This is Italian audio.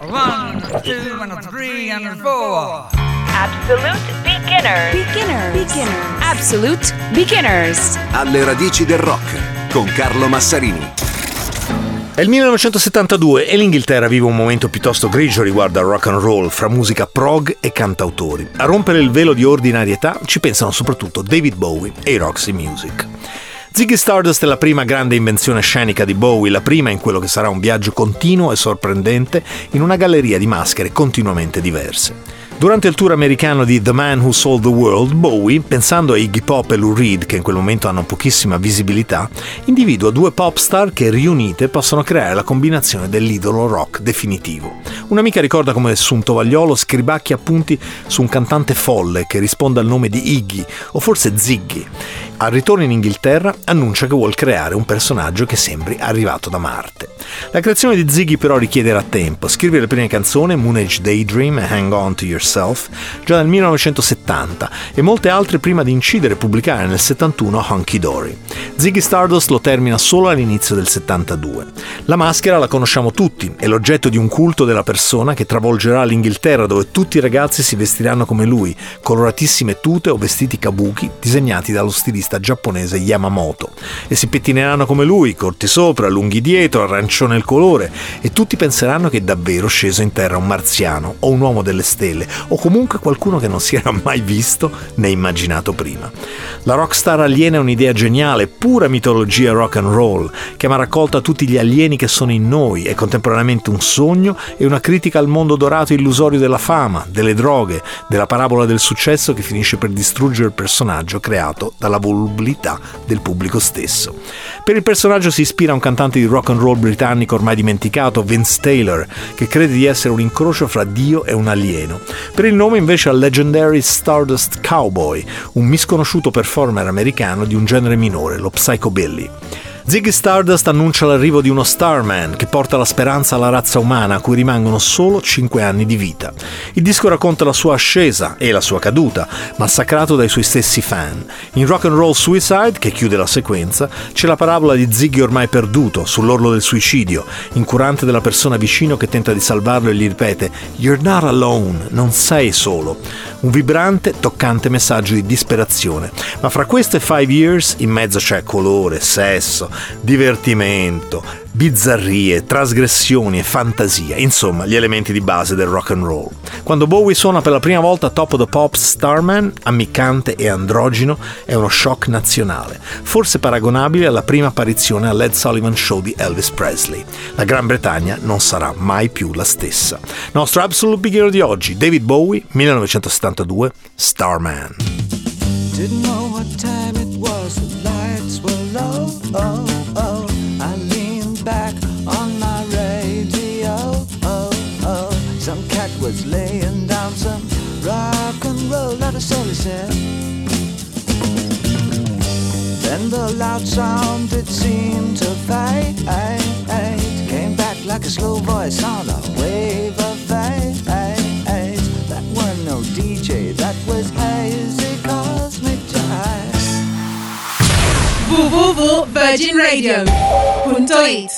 One, two, and three, and four. Absolute beginners. Beginner. Beginner. Absolute beginners. Alle radici del rock con Carlo Massarini. È il 1972 e l'Inghilterra vive un momento piuttosto grigio riguardo al rock and roll fra musica prog e cantautori. A rompere il velo di ordinarietà ci pensano soprattutto David Bowie e i Roxy Music. Ziggy Stardust è la prima grande invenzione scenica di Bowie, la prima in quello che sarà un viaggio continuo e sorprendente in una galleria di maschere continuamente diverse. Durante il tour americano di The Man Who Sold the World, Bowie, pensando a Iggy Pop e Lou Reed, che in quel momento hanno pochissima visibilità, individua due pop star che riunite possono creare la combinazione dell'idolo rock definitivo. Un'amica ricorda come su un tovagliolo scribacchi appunti su un cantante folle che risponde al nome di Iggy, o forse Ziggy. Al ritorno in Inghilterra annuncia che vuole creare un personaggio che sembri arrivato da Marte. La creazione di Ziggy però richiederà tempo. Scrive le prime canzoni, Moon Age Daydream e Hang On to Yourself, già nel 1970 e molte altre prima di incidere e pubblicare nel 71 Hunky Dory. Ziggy Stardust lo termina solo all'inizio del 72. La maschera la conosciamo tutti, è l'oggetto di un culto della persona che travolgerà l'Inghilterra dove tutti i ragazzi si vestiranno come lui, coloratissime tute o vestiti kabuki disegnati dallo stilista giapponese Yamamoto, e si pettineranno come lui, corti sopra, lunghi dietro, arancione il colore, e tutti penseranno che è davvero sceso in terra un marziano o un uomo delle stelle, o comunque qualcuno che non si era mai visto né immaginato prima. La rockstar aliena è un'idea geniale, pura mitologia rock and roll, che ha raccolta tutti gli alieni che sono in noi, è contemporaneamente un sogno e una critica al mondo dorato illusorio della fama, delle droghe, della parabola del successo che finisce per distruggere il personaggio creato dalla volubilità del pubblico stesso. Per il personaggio si ispira un cantante di rock and roll britannico ormai dimenticato, Vince Taylor, che crede di essere un incrocio fra Dio e un alieno. Per il nome invece al Legendary Stardust Cowboy, un misconosciuto performer americano di un genere minore, lo psychobilly. Ziggy Stardust annuncia l'arrivo di uno Starman che porta la speranza alla razza umana a cui rimangono solo 5 anni di vita. Il disco racconta la sua ascesa e la sua caduta, massacrato dai suoi stessi fan. In Rock and Roll Suicide, che chiude la sequenza, c'è la parabola di Ziggy ormai perduto, sull'orlo del suicidio, incurante della persona vicino che tenta di salvarlo e gli ripete You're not alone, non sei solo. Un vibrante, toccante messaggio di disperazione. Ma fra queste Five Years in mezzo c'è colore, sesso, divertimento, bizzarrie, trasgressioni e fantasia, insomma gli elementi di base del rock and roll. Quando Bowie suona per la prima volta Top of the Pops Starman, ammiccante e androgino, è uno shock nazionale, forse paragonabile alla prima apparizione al Led Sullivan Show di Elvis Presley. La Gran Bretagna non sarà mai più la stessa. Nostro Absolute Beginner di oggi, David Bowie, 1972, Starman. Didn't know what time it was, the lights were low. Oh. Was laying down some rock and roll, that is all he said. Then the loud sound it seemed to fade. Came back like a slow voice on a wave of fate. That was no DJ, that was hazy cosmic jive. www.virginradio.it